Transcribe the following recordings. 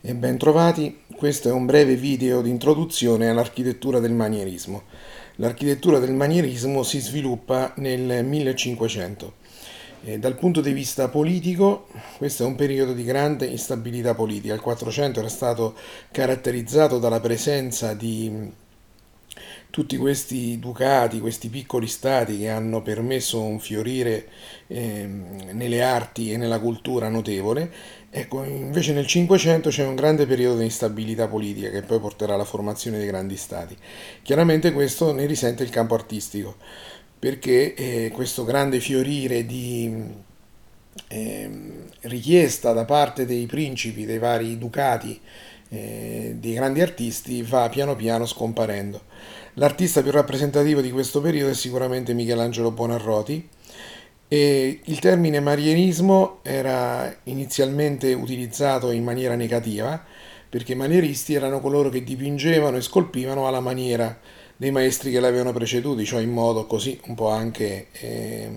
e bentrovati. Questo è un breve video di introduzione all'architettura del manierismo. L'architettura del manierismo si sviluppa nel 1500. E dal punto di vista politico, questo è un periodo di grande instabilità politica. Il 400 era stato caratterizzato dalla presenza di tutti questi ducati, questi piccoli stati che hanno permesso un fiorire eh, nelle arti e nella cultura notevole, ecco, invece nel Cinquecento c'è un grande periodo di instabilità politica che poi porterà alla formazione dei grandi stati. Chiaramente questo ne risente il campo artistico, perché eh, questo grande fiorire di eh, richiesta da parte dei principi, dei vari ducati, eh, dei grandi artisti va piano piano scomparendo. L'artista più rappresentativo di questo periodo è sicuramente Michelangelo Buonarroti e il termine manierismo era inizialmente utilizzato in maniera negativa perché i manieristi erano coloro che dipingevano e scolpivano alla maniera dei maestri che l'avevano preceduti, cioè in modo così un po' anche eh,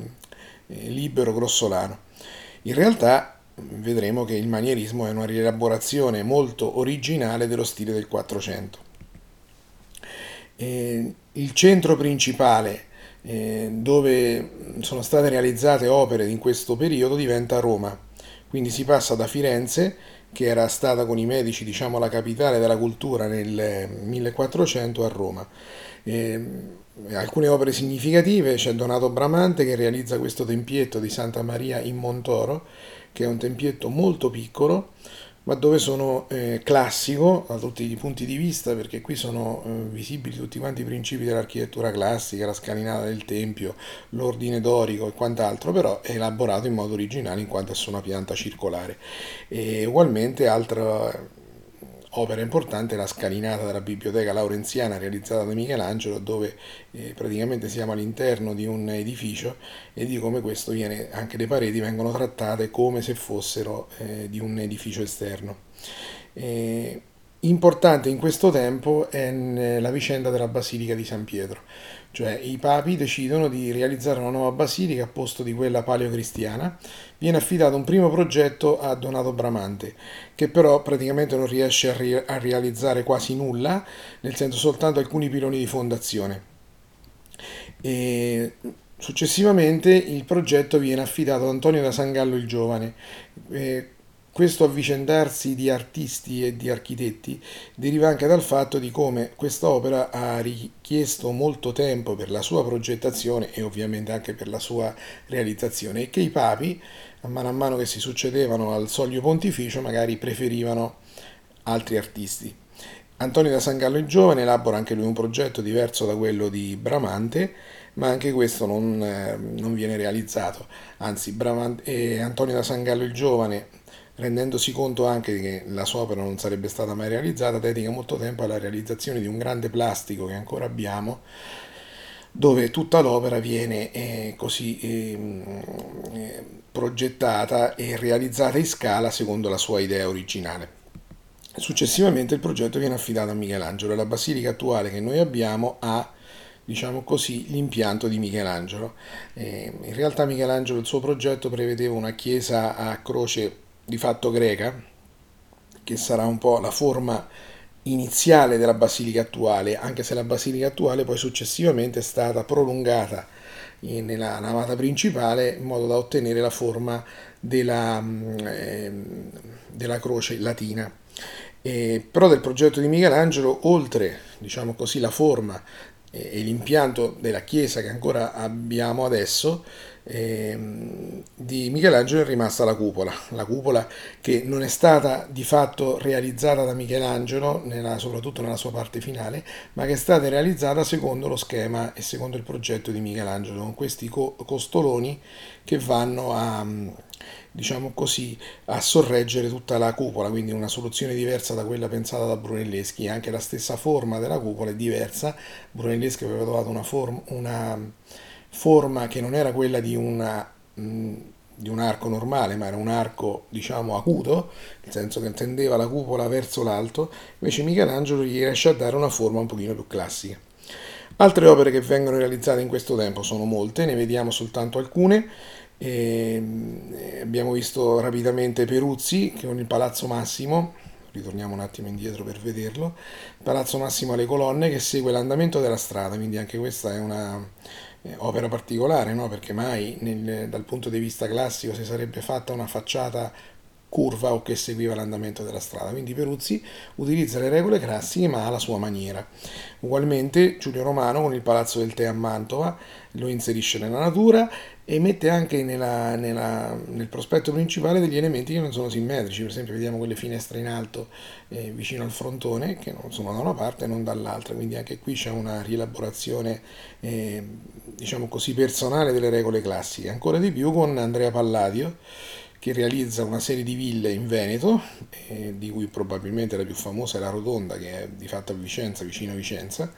libero, grossolano. In realtà vedremo che il manierismo è una rielaborazione molto originale dello stile del Quattrocento. Eh, il centro principale eh, dove sono state realizzate opere in questo periodo diventa Roma. Quindi si passa da Firenze, che era stata con i medici diciamo, la capitale della cultura nel 1400, a Roma. Eh, alcune opere significative, c'è Donato Bramante che realizza questo tempietto di Santa Maria in Montoro, che è un tempietto molto piccolo, ma dove sono eh, classico da tutti i punti di vista, perché qui sono eh, visibili tutti quanti i principi dell'architettura classica, la scalinata del tempio, l'ordine dorico e quant'altro, però è elaborato in modo originale in quanto è su una pianta circolare. E ugualmente altra opera importante la scalinata della biblioteca laurenziana realizzata da Michelangelo dove eh, praticamente siamo all'interno di un edificio e di come questo viene, anche le pareti vengono trattate come se fossero eh, di un edificio esterno. Eh, Importante in questo tempo è la vicenda della Basilica di San Pietro, cioè i papi decidono di realizzare una nuova basilica a posto di quella paleocristiana. Viene affidato un primo progetto a Donato Bramante, che però praticamente non riesce a, ri- a realizzare quasi nulla, nel senso soltanto alcuni piloni di fondazione. E successivamente il progetto viene affidato ad Antonio da Sangallo il Giovane. Eh, questo avvicendarsi di artisti e di architetti deriva anche dal fatto di come questa opera ha richiesto molto tempo per la sua progettazione e ovviamente anche per la sua realizzazione e che i papi, a mano a mano che si succedevano al soglio pontificio, magari preferivano altri artisti. Antonio da Sangallo il Giovane elabora anche lui un progetto diverso da quello di Bramante, ma anche questo non, eh, non viene realizzato. Anzi, Bramante, eh, Antonio da Sangallo il Giovane rendendosi conto anche che la sua opera non sarebbe stata mai realizzata, dedica molto tempo alla realizzazione di un grande plastico che ancora abbiamo, dove tutta l'opera viene eh, così eh, eh, progettata e realizzata in scala secondo la sua idea originale. Successivamente il progetto viene affidato a Michelangelo e la basilica attuale che noi abbiamo ha diciamo così, l'impianto di Michelangelo. Eh, in realtà Michelangelo il suo progetto prevedeva una chiesa a croce di fatto greca, che sarà un po' la forma iniziale della basilica attuale, anche se la basilica attuale poi successivamente è stata prolungata nella navata principale in modo da ottenere la forma della, eh, della croce latina. E, però del progetto di Michelangelo, oltre diciamo così, la forma e l'impianto della chiesa che ancora abbiamo adesso eh, di Michelangelo è rimasta la cupola, la cupola che non è stata di fatto realizzata da Michelangelo, nella, soprattutto nella sua parte finale, ma che è stata realizzata secondo lo schema e secondo il progetto di Michelangelo, con questi co- costoloni che vanno a diciamo così, a sorreggere tutta la cupola, quindi una soluzione diversa da quella pensata da Brunelleschi. Anche la stessa forma della cupola è diversa. Brunelleschi aveva trovato una, form- una forma che non era quella di una di un arco normale, ma era un arco, diciamo, acuto, nel senso che tendeva la cupola verso l'alto, invece Michelangelo gli riesce a dare una forma un pochino più classica. Altre opere che vengono realizzate in questo tempo sono molte, ne vediamo soltanto alcune. E ehm, abbiamo visto rapidamente Peruzzi con il Palazzo Massimo, ritorniamo un attimo indietro per vederlo, Palazzo Massimo alle colonne che segue l'andamento della strada, quindi anche questa è una eh, opera particolare, no? perché mai nel, dal punto di vista classico si sarebbe fatta una facciata curva o che seguiva l'andamento della strada. Quindi Peruzzi utilizza le regole classiche ma alla sua maniera. Ugualmente Giulio Romano con il Palazzo del Tè a Mantova lo inserisce nella natura e mette anche nella, nella, nel prospetto principale degli elementi che non sono simmetrici, per esempio vediamo quelle finestre in alto eh, vicino al frontone che non sono da una parte e non dall'altra, quindi anche qui c'è una rielaborazione eh, diciamo così personale delle regole classiche, ancora di più con Andrea Palladio che realizza una serie di ville in Veneto, eh, di cui probabilmente la più famosa è la Rotonda, che è di fatto a Vicenza, vicino a Vicenza.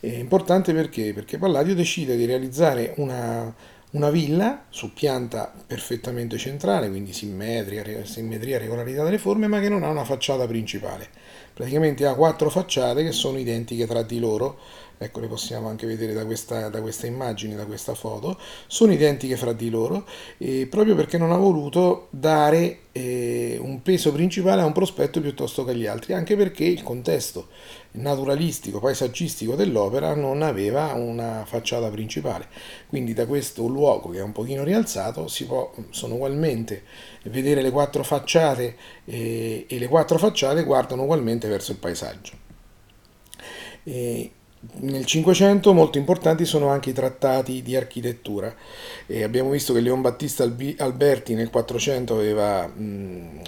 È importante perché? Perché Palladio decide di realizzare una, una villa su pianta perfettamente centrale, quindi simmetria, simmetria, regolarità delle forme, ma che non ha una facciata principale. Praticamente ha quattro facciate che sono identiche tra di loro, ecco le possiamo anche vedere da questa, da questa immagine, da questa foto, sono identiche fra di loro eh, proprio perché non ha voluto dare eh, un peso principale a un prospetto piuttosto che agli altri, anche perché il contesto naturalistico, paesaggistico dell'opera non aveva una facciata principale. Quindi da questo luogo che è un pochino rialzato si può, sono ugualmente vedere le quattro facciate eh, e le quattro facciate guardano ugualmente verso il paesaggio. E nel Cinquecento molto importanti sono anche i trattati di architettura. E abbiamo visto che Leon Battista Alberti nel 400 aveva mh,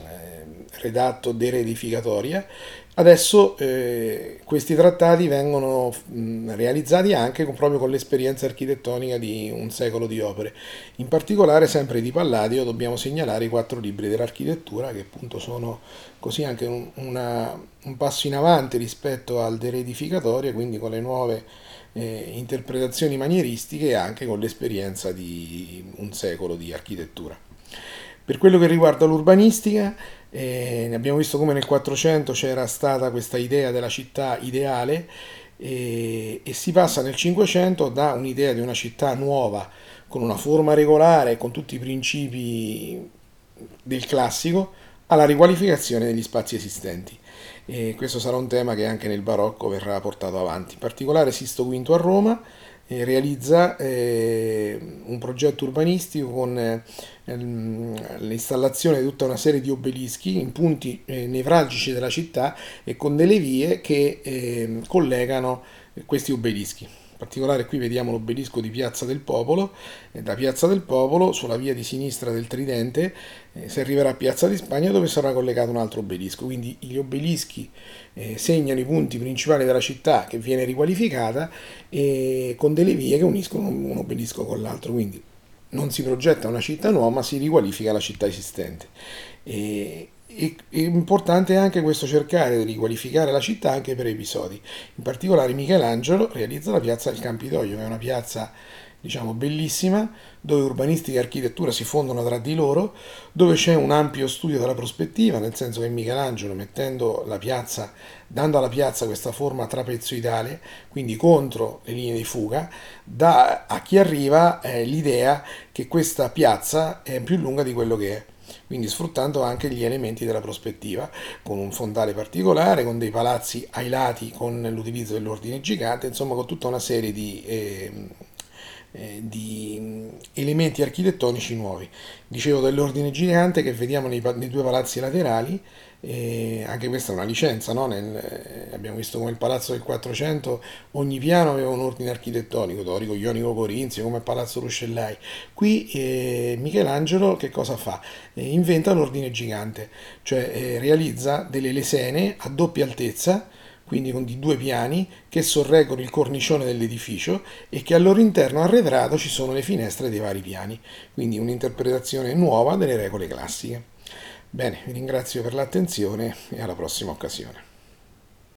redatto De Reedificatoria. Adesso eh, questi trattati vengono mh, realizzati anche con, proprio con l'esperienza architettonica di un secolo di opere. In particolare, sempre di Palladio, dobbiamo segnalare i quattro libri dell'architettura, che appunto sono così anche un, una, un passo in avanti rispetto al De Reedificatoria, quindi con le nuove eh, interpretazioni manieristiche e anche con l'esperienza di un secolo di architettura. Per quello che riguarda l'urbanistica, eh, abbiamo visto come nel 400 c'era stata questa idea della città ideale e, e si passa nel 500 da un'idea di una città nuova, con una forma regolare, con tutti i principi del classico, alla riqualificazione degli spazi esistenti. E questo sarà un tema che anche nel barocco verrà portato avanti. In particolare Sisto V a Roma eh, realizza eh, un progetto urbanistico con eh, l'installazione di tutta una serie di obelischi in punti eh, nevralgici della città e con delle vie che eh, collegano questi obelischi particolare qui vediamo l'obelisco di Piazza del Popolo, da Piazza del Popolo sulla via di sinistra del Tridente eh, si arriverà a Piazza di Spagna dove sarà collegato un altro obelisco, quindi gli obelischi eh, segnano i punti principali della città che viene riqualificata e con delle vie che uniscono un obelisco con l'altro, quindi non si progetta una città nuova ma si riqualifica la città esistente. E è importante anche questo cercare di riqualificare la città anche per episodi. In particolare Michelangelo realizza la piazza del Campidoglio, che è una piazza diciamo bellissima, dove urbanistica e architettura si fondono tra di loro, dove c'è un ampio studio della prospettiva, nel senso che Michelangelo mettendo la piazza, dando alla piazza questa forma trapezoidale, quindi contro le linee di fuga, dà a chi arriva eh, l'idea che questa piazza è più lunga di quello che è quindi sfruttando anche gli elementi della prospettiva, con un fondale particolare, con dei palazzi ai lati, con l'utilizzo dell'ordine gigante, insomma con tutta una serie di... Eh, eh, di elementi architettonici nuovi. Dicevo dell'ordine gigante che vediamo nei, nei due palazzi laterali, eh, anche questa è una licenza, no? Nel, eh, abbiamo visto come il palazzo del 400, ogni piano aveva un ordine architettonico, dorico, ionico, corinzio, come il palazzo Ruscellai. Qui eh, Michelangelo che cosa fa? Eh, inventa l'ordine gigante, cioè realizza delle lesene a doppia altezza, quindi con di due piani che sorreggono il cornicione dell'edificio e che al loro interno arretrato ci sono le finestre dei vari piani, quindi un'interpretazione nuova delle regole classiche. Bene, vi ringrazio per l'attenzione e alla prossima occasione.